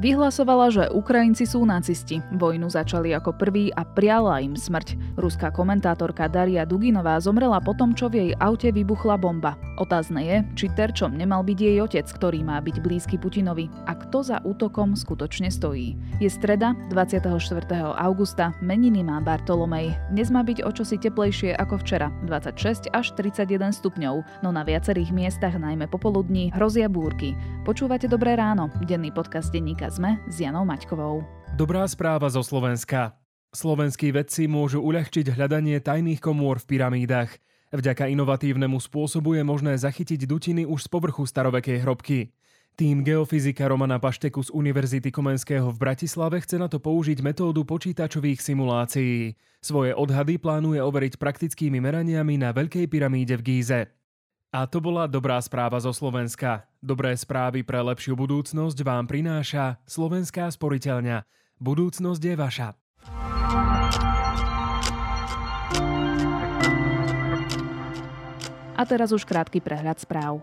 Vyhlasovala, že Ukrajinci sú nacisti. Vojnu začali ako prvý a priala im smrť. Ruská komentátorka Daria Duginová zomrela potom, čo v jej aute vybuchla bomba. Otázne je, či terčom nemal byť jej otec, ktorý má byť blízky Putinovi a kto za útokom skutočne stojí. Je streda, 24. augusta, meniny má Bartolomej. Dnes má byť o čosi teplejšie ako včera, 26 až 31 stupňov, no na viacerých miestach, najmä popoludní, hrozia búrky. Počúvate Dobré ráno, denný podcast denníka sme s Janou Maťkovou. Dobrá správa zo Slovenska. Slovenskí vedci môžu uľahčiť hľadanie tajných komôr v pyramídach. Vďaka inovatívnemu spôsobu je možné zachytiť dutiny už z povrchu starovekej hrobky. Tým geofyzika Romana Pašteku z Univerzity Komenského v Bratislave chce na to použiť metódu počítačových simulácií. Svoje odhady plánuje overiť praktickými meraniami na Veľkej pyramíde v Gíze. A to bola dobrá správa zo Slovenska. Dobré správy pre lepšiu budúcnosť vám prináša Slovenská sporiteľňa. Budúcnosť je vaša. A teraz už krátky prehľad správ.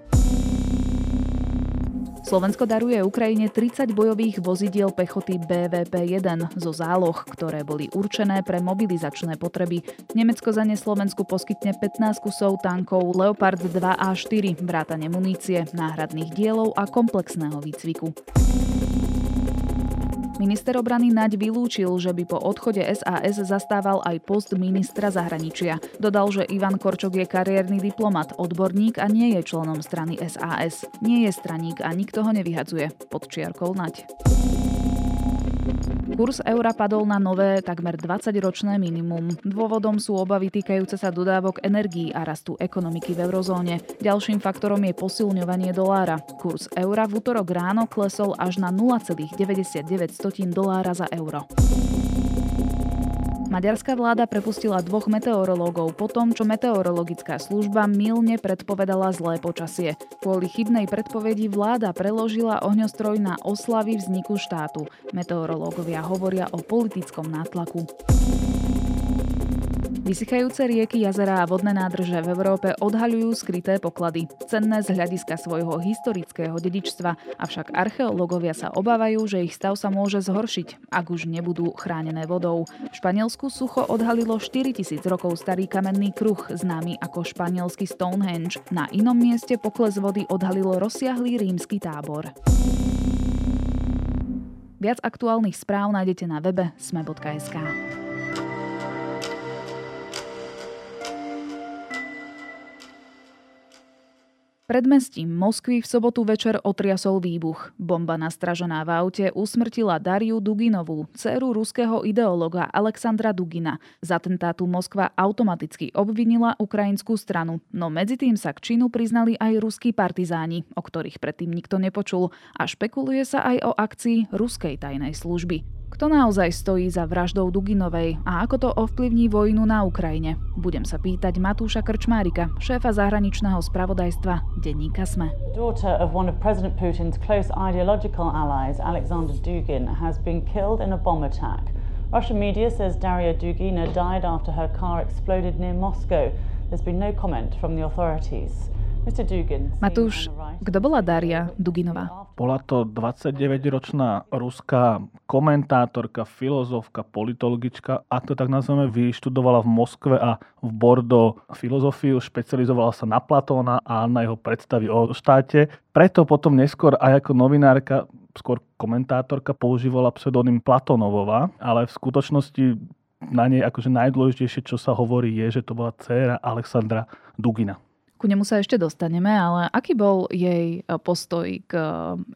Slovensko daruje Ukrajine 30 bojových vozidiel pechoty BVP-1 zo záloh, ktoré boli určené pre mobilizačné potreby. Nemecko za ne Slovensku poskytne 15 kusov tankov Leopard 2 a 4, vrátane munície, náhradných dielov a komplexného výcviku. Minister obrany Naď vylúčil, že by po odchode SAS zastával aj post ministra zahraničia. Dodal, že Ivan Korčok je kariérny diplomat, odborník a nie je členom strany SAS. Nie je straník a nikto ho nevyhadzuje, podčiarkol Naď. Kurs eura padol na nové, takmer 20-ročné minimum. Dôvodom sú obavy týkajúce sa dodávok energií a rastu ekonomiky v eurozóne. Ďalším faktorom je posilňovanie dolára. Kurs eura v útorok ráno klesol až na 0,99 dolára za euro. Maďarská vláda prepustila dvoch meteorológov po tom, čo meteorologická služba milne predpovedala zlé počasie. Kvôli chybnej predpovedi vláda preložila ohňostroj na oslavy vzniku štátu. Meteorológovia hovoria o politickom nátlaku. Vysychajúce rieky, jazera a vodné nádrže v Európe odhaľujú skryté poklady. Cenné z hľadiska svojho historického dedičstva, avšak archeológovia sa obávajú, že ich stav sa môže zhoršiť, ak už nebudú chránené vodou. V Španielsku sucho odhalilo 4000 rokov starý kamenný kruh, známy ako španielský Stonehenge. Na inom mieste pokles vody odhalilo rozsiahlý rímsky tábor. Viac aktuálnych správ nájdete na webe sme.sk. Predmestím Moskvy v sobotu večer otriasol výbuch. Bomba nastražená v aute usmrtila Dariu Duginovú, dceru ruského ideologa Alexandra Dugina. Z atentátu Moskva automaticky obvinila ukrajinskú stranu, no medzi tým sa k činu priznali aj ruskí partizáni, o ktorých predtým nikto nepočul a špekuluje sa aj o akcii ruskej tajnej služby. Kto naozaj stojí za vraždou Duginovej a ako to ovplyvní vojnu na Ukrajine? Budem sa pýtať Matúša Krčmárika, šéfa zahraničného spravodajstva denníka SME. Daughter of one of President Putin's close ideological allies, Alexander Dugin, has been killed in a bomb attack. Russian media says Daria Dugina died after her car exploded near Moscow. There's been no comment from the authorities. Matúš, kto bola Daria Duginová? Bola to 29-ročná ruská komentátorka, filozofka, politologička, ak to tak nazveme, vyštudovala v Moskve a v Bordo filozofiu, špecializovala sa na Platóna a na jeho predstavy o štáte. Preto potom neskôr aj ako novinárka, skôr komentátorka používala pseudonym Platónovova, ale v skutočnosti na nej akože najdôležitejšie, čo sa hovorí, je, že to bola dcéra Alexandra Dugina. Ku nemu sa ešte dostaneme, ale aký bol jej e, postoj k e,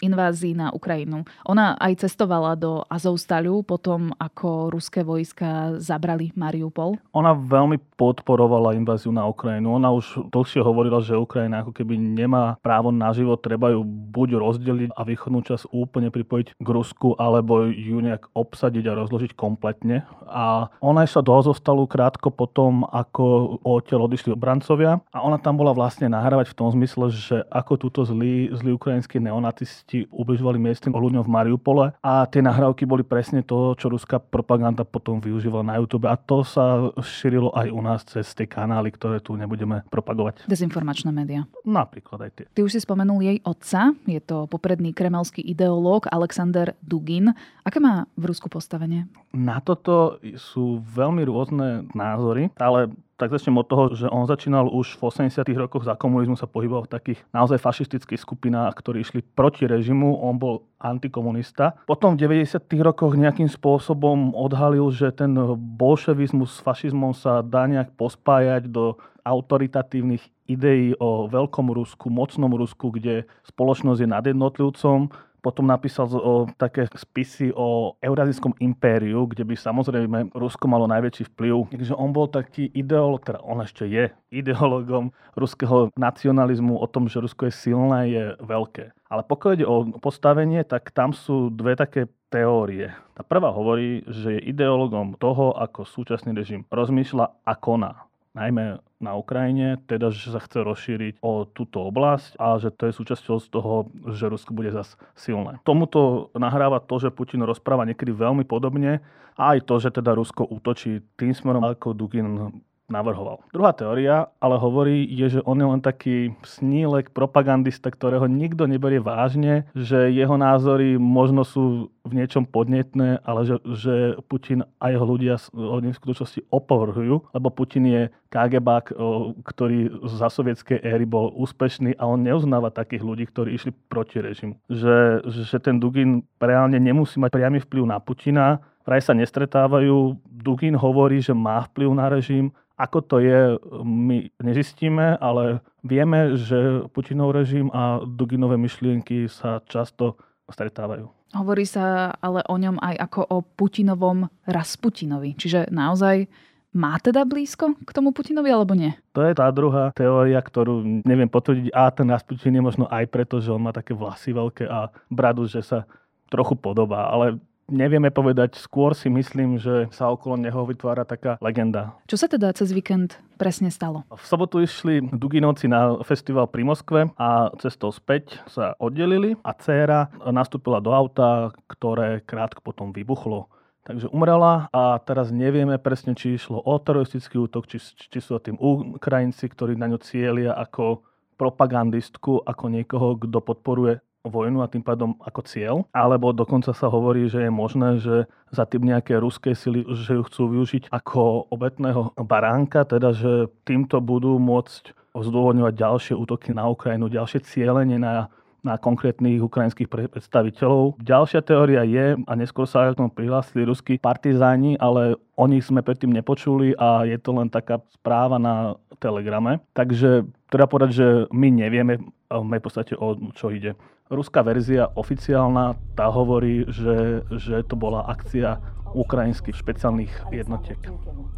invázii na Ukrajinu? Ona aj cestovala do Azovstalu potom, ako ruské vojska zabrali Mariupol. Ona veľmi podporovala inváziu na Ukrajinu. Ona už dlhšie hovorila, že Ukrajina ako keby nemá právo na život, treba ju buď rozdeliť a východnú časť úplne pripojiť k Rusku, alebo ju nejak obsadiť a rozložiť kompletne. A ona išla do Azovstalu krátko potom, ako odtiaľ odišli obrancovia a ona tam bola začala vlastne nahrávať v tom zmysle, že ako túto zlí, zlí ukrajinskí neonacisti ubližovali miestnym ľuďom v Mariupole a tie nahrávky boli presne to, čo ruská propaganda potom využívala na YouTube a to sa šírilo aj u nás cez tie kanály, ktoré tu nebudeme propagovať. Dezinformačné médiá. Napríklad aj tie. Ty už si spomenul jej otca, je to popredný kremelský ideológ Alexander Dugin. Aké má v Rusku postavenie? Na toto sú veľmi rôzne názory, ale tak začnem od toho, že on začínal už v 80. rokoch za komunizmu sa pohyboval v takých naozaj fašistických skupinách, ktorí išli proti režimu. On bol antikomunista. Potom v 90. rokoch nejakým spôsobom odhalil, že ten bolševizmus s fašizmom sa dá nejak pospájať do autoritatívnych ideí o veľkom Rusku, mocnom Rusku, kde spoločnosť je nad jednotlivcom potom napísal o také spisy o Eurazijskom impériu, kde by samozrejme Rusko malo najväčší vplyv. Takže on bol taký ideolog, teda on ešte je ideologom ruského nacionalizmu o tom, že Rusko je silné, je veľké. Ale pokiaľ ide o postavenie, tak tam sú dve také teórie. Tá prvá hovorí, že je ideologom toho, ako súčasný režim rozmýšľa a koná najmä na Ukrajine, teda, že sa chce rozšíriť o túto oblasť a že to je súčasťou z toho, že Rusko bude zas silné. Tomuto nahráva to, že Putin rozpráva niekedy veľmi podobne a aj to, že teda Rusko útočí tým smerom, ako Dugin navrhoval. Druhá teória ale hovorí, je, že on je len taký snílek, propagandista, ktorého nikto neberie vážne, že jeho názory možno sú v niečom podnetné, ale že, že Putin a jeho ľudia o ním v skutočnosti opovrhujú, lebo Putin je KGB, ktorý za sovietskej éry bol úspešný a on neuznáva takých ľudí, ktorí išli proti režimu. Že, že ten Dugin reálne nemusí mať priamy vplyv na Putina, vraj sa nestretávajú. Dugin hovorí, že má vplyv na režim, ako to je, my nezistíme, ale vieme, že Putinov režim a Duginové myšlienky sa často stretávajú. Hovorí sa ale o ňom aj ako o Putinovom Rasputinovi. Čiže naozaj má teda blízko k tomu Putinovi alebo nie? To je tá druhá teória, ktorú neviem potvrdiť. A ten Rasputin je možno aj preto, že on má také vlasy veľké a bradu, že sa trochu podobá. Ale nevieme povedať. Skôr si myslím, že sa okolo neho vytvára taká legenda. Čo sa teda cez víkend presne stalo? V sobotu išli Duginovci na festival pri Moskve a cestou späť sa oddelili a dcéra nastúpila do auta, ktoré krátko potom vybuchlo. Takže umrela a teraz nevieme presne, či išlo o teroristický útok, či, či sú tým Ukrajinci, ktorí na ňu cieľia ako propagandistku, ako niekoho, kto podporuje vojnu a tým pádom ako cieľ, alebo dokonca sa hovorí, že je možné, že za tým nejaké ruské sily, že ju chcú využiť ako obetného baránka, teda že týmto budú môcť zdôvodňovať ďalšie útoky na Ukrajinu, ďalšie cieľenie na na konkrétnych ukrajinských predstaviteľov. Ďalšia teória je, a neskôr sa k tomu prihlásili ruskí partizáni, ale o nich sme predtým nepočuli a je to len taká správa na telegrame. Takže teda povedať, že my nevieme v podstate o čo ide. Ruská verzia oficiálna, tá hovorí, že, že to bola akcia ukrajinských špeciálnych jednotiek.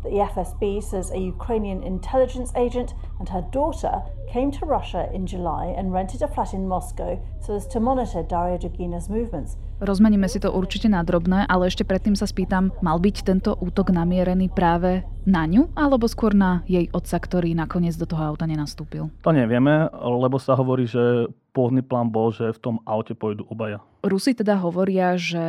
The FSB says a Ukrainian intelligence agent and her daughter came to Russia in July and rented a flat in Moscow so as to monitor Daria Dugina's movements. Rozmeníme si to určite na drobné, ale ešte predtým sa spýtam, mal byť tento útok namierený práve na ňu, alebo skôr na jej otca, ktorý nakoniec do toho auta nenastúpil? To nevieme, lebo sa hovorí, že pôvodný plán bol, že v tom aute pôjdu obaja. Rusi teda hovoria, že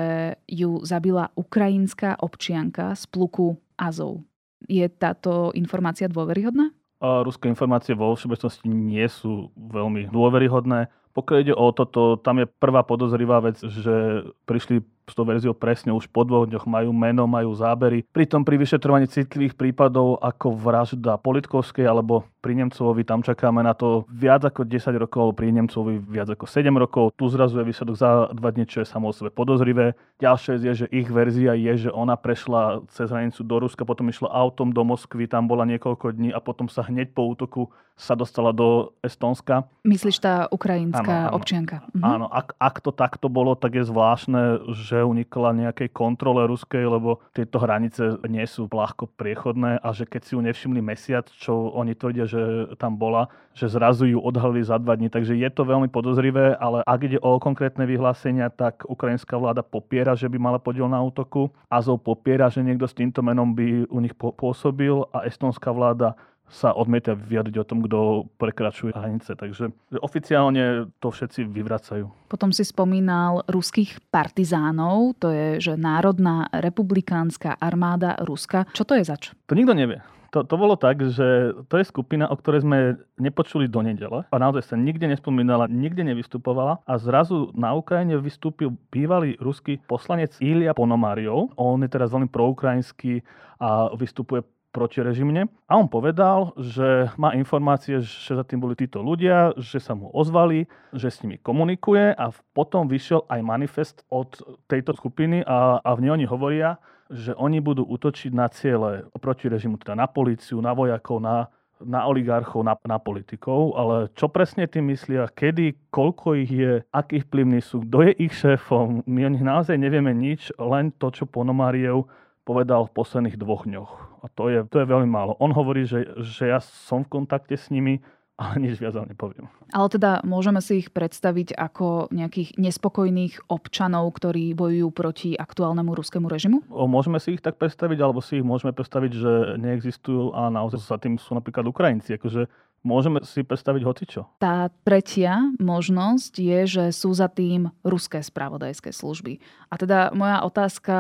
ju zabila ukrajinská občianka z pluku Azov. Je táto informácia dôveryhodná? Ruské informácie vo všeobecnosti nie sú veľmi dôveryhodné. Pokiaľ ide o toto, tam je prvá podozrivá vec, že prišli s tou verziou presne už po dvoch dňoch majú meno, majú zábery. Pritom pri vyšetrovaní citlivých prípadov ako vražda Politkovskej alebo pri Nemcovi tam čakáme na to viac ako 10 rokov, pri Nemcovi viac ako 7 rokov. Tu zrazu je výsledok za dva dní, čo je samo sebe podozrivé. Ďalšia je, že ich verzia je, že ona prešla cez hranicu do Ruska, potom išla autom do Moskvy, tam bola niekoľko dní a potom sa hneď po útoku sa dostala do Estónska. Myslíš tá ukrajinská áno, áno. občianka? Mhm. Áno, ak, ak to takto bolo, tak je zvláštne, že unikla nejakej kontrole ruskej, lebo tieto hranice nie sú ľahko priechodné a že keď si ju nevšimli mesiac, čo oni tvrdia, že tam bola, že zrazu ju odhalili za dva dní. Takže je to veľmi podozrivé, ale ak ide o konkrétne vyhlásenia, tak ukrajinská vláda popiera, že by mala podiel na útoku. Azov popiera, že niekto s týmto menom by u nich pôsobil a estonská vláda sa odmietia vyjadriť o tom, kto prekračuje hranice. Takže oficiálne to všetci vyvracajú. Potom si spomínal ruských partizánov, to je, že Národná republikánska armáda Ruska. Čo to je zač? To nikto nevie. To, to bolo tak, že to je skupina, o ktorej sme nepočuli do nedele a naozaj sa nikde nespomínala, nikde nevystupovala a zrazu na Ukrajine vystúpil bývalý ruský poslanec Ilia Ponomariov. On je teraz veľmi proukrajinský a vystupuje protirežimne. A on povedal, že má informácie, že za tým boli títo ľudia, že sa mu ozvali, že s nimi komunikuje a potom vyšiel aj manifest od tejto skupiny a, a v nej oni hovoria, že oni budú útočiť na ciele proti režimu, teda na políciu, na vojakov, na, na oligarchov, na, na politikov, ale čo presne tým myslia, kedy, koľko ich je, akí vplyvní sú, kto je ich šéfom, my o nich naozaj nevieme nič, len to, čo Ponomáriev povedal v posledných dvoch dňoch. A to je, to je veľmi málo. On hovorí, že, že ja som v kontakte s nimi, ale nič viac nepoviem. Ale teda môžeme si ich predstaviť ako nejakých nespokojných občanov, ktorí bojujú proti aktuálnemu ruskému režimu? O, môžeme si ich tak predstaviť, alebo si ich môžeme predstaviť, že neexistujú a naozaj sa tým sú napríklad Ukrajinci. Akože môžeme si predstaviť hocičo. Tá tretia možnosť je, že sú za tým ruské spravodajské služby. A teda moja otázka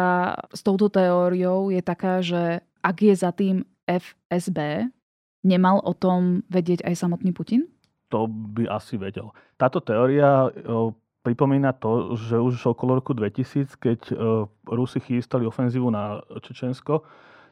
s touto teóriou je taká, že ak je za tým FSB, Nemal o tom vedieť aj samotný Putin? To by asi vedel. Táto teória pripomína to, že už okolo roku 2000, keď Rusi chystali ofenzívu na Čečensko,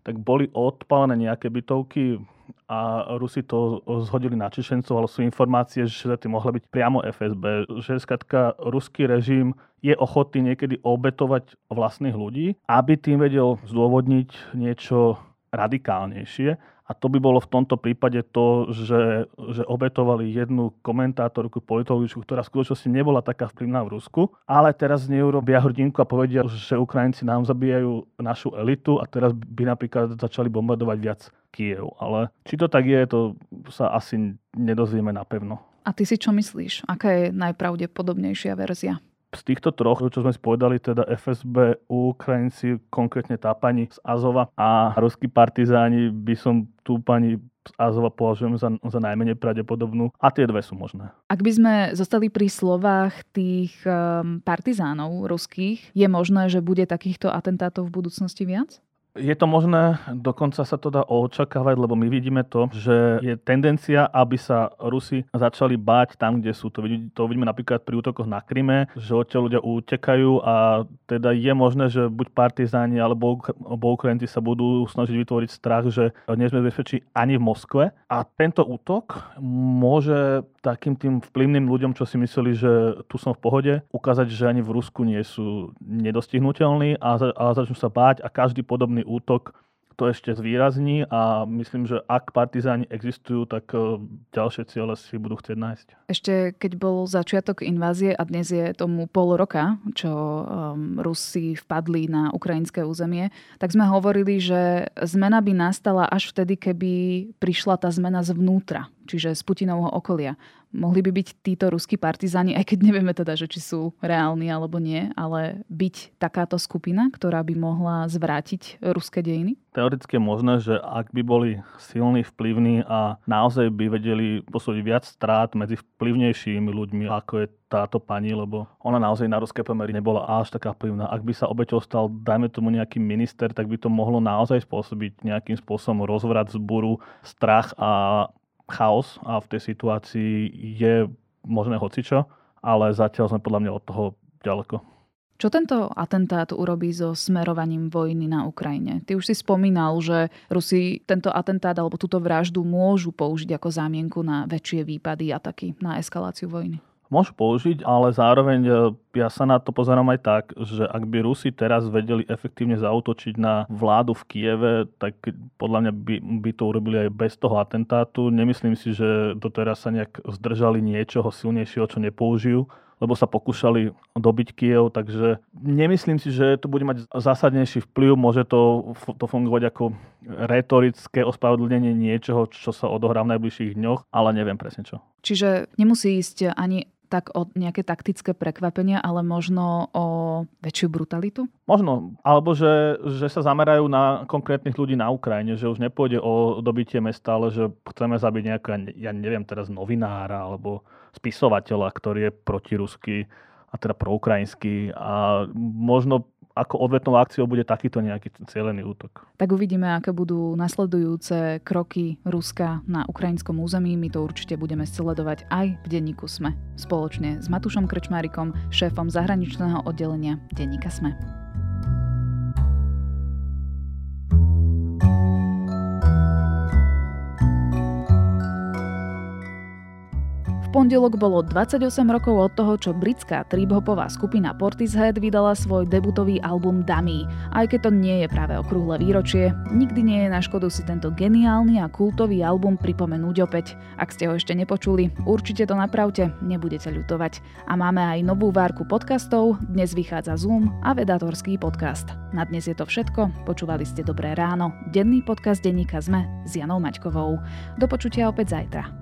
tak boli odpálené nejaké bytovky a Rusi to zhodili na Čečencov, ale sú informácie, že za tým mohla byť priamo FSB. Že skratka, ruský režim je ochotný niekedy obetovať vlastných ľudí, aby tým vedel zdôvodniť niečo radikálnejšie. A to by bolo v tomto prípade to, že, že obetovali jednu komentátorku, politologičku, ktorá v skutočnosti nebola taká vplyvná v Rusku, ale teraz z nej urobia hrdinku a povedia, že Ukrajinci nám zabíjajú našu elitu a teraz by napríklad začali bombardovať viac Kiev. Ale či to tak je, to sa asi nedozvieme napevno. A ty si čo myslíš? Aká je najpravdepodobnejšia verzia? Z týchto troch, čo sme spovedali, teda FSB, Ukrajinci, konkrétne tá pani z Azova a ruskí partizáni, by som tú pani z Azova považujem za, za najmenej pravdepodobnú a tie dve sú možné. Ak by sme zostali pri slovách tých um, partizánov ruských, je možné, že bude takýchto atentátov v budúcnosti viac? Je to možné, dokonca sa to dá očakávať, lebo my vidíme to, že je tendencia, aby sa Rusi začali báť tam, kde sú. To, vidíme, to vidíme napríklad pri útokoch na Kryme, že odtiaľ ľudia utekajú a teda je možné, že buď partizáni alebo, alebo Ukrajinci sa budú snažiť vytvoriť strach, že nie sme bezpečí ani v Moskve. A tento útok môže takým tým vplyvným ľuďom, čo si mysleli, že tu som v pohode, ukázať, že ani v Rusku nie sú nedostihnutelní a, a začnú sa báť a každý podobný útok to ešte zvýrazní a myslím, že ak partizáni existujú, tak e, ďalšie ciele si budú chcieť nájsť. Ešte keď bol začiatok invázie a dnes je tomu pol roka, čo um, Rusi vpadli na ukrajinské územie, tak sme hovorili, že zmena by nastala až vtedy, keby prišla tá zmena zvnútra čiže z Putinovho okolia. Mohli by byť títo ruskí partizáni, aj keď nevieme teda, že či sú reálni alebo nie, ale byť takáto skupina, ktorá by mohla zvrátiť ruské dejiny? Teoreticky je možné, že ak by boli silní, vplyvní a naozaj by vedeli posúdiť viac strát medzi vplyvnejšími ľuďmi, ako je táto pani, lebo ona naozaj na ruské pomery nebola až taká vplyvná. Ak by sa obeťou stal, dajme tomu nejaký minister, tak by to mohlo naozaj spôsobiť nejakým spôsobom rozvrat, zburu, strach a chaos a v tej situácii je možné hocičo, ale zatiaľ sme podľa mňa od toho ďaleko. Čo tento atentát urobí so smerovaním vojny na Ukrajine? Ty už si spomínal, že Rusi tento atentát alebo túto vraždu môžu použiť ako zámienku na väčšie výpady taky na eskaláciu vojny môžu použiť, ale zároveň e, ja sa na to pozerám aj tak, že ak by Rusi teraz vedeli efektívne zautočiť na vládu v Kieve, tak podľa mňa by, by to urobili aj bez toho atentátu. Nemyslím si, že doteraz sa nejak zdržali niečoho silnejšieho, čo nepoužijú lebo sa pokúšali dobiť Kiev, takže nemyslím si, že to bude mať zásadnejší vplyv. Môže to, to fungovať ako retorické ospravedlnenie niečoho, čo sa odohrá v najbližších dňoch, ale neviem presne čo. Čiže nemusí ísť ani tak o nejaké taktické prekvapenia, ale možno o väčšiu brutalitu? Možno, alebo že, že sa zamerajú na konkrétnych ľudí na Ukrajine, že už nepôjde o dobitie mesta, ale že chceme zabiť nejaká, ja neviem teraz, novinára alebo spisovateľa, ktorý je protirusky a teda proukrajinský a možno ako odvetnou akciou bude takýto nejaký cieľený útok. Tak uvidíme, aké budú nasledujúce kroky Ruska na ukrajinskom území. My to určite budeme sledovať aj v denníku SME. Spoločne s Matušom Krčmárikom, šéfom zahraničného oddelenia denníka SME. Pondelok bolo 28 rokov od toho, čo britská trip-hopová skupina Portishead vydala svoj debutový album Dummy. Aj keď to nie je práve okrúhle výročie, nikdy nie je na škodu si tento geniálny a kultový album pripomenúť opäť. Ak ste ho ešte nepočuli, určite to napravte, nebudete ľutovať. A máme aj novú várku podcastov, dnes vychádza Zoom a vedatorský podcast. Na dnes je to všetko, počúvali ste Dobré ráno, denný podcast denníka ZME s Janou Maťkovou. Do počutia opäť zajtra.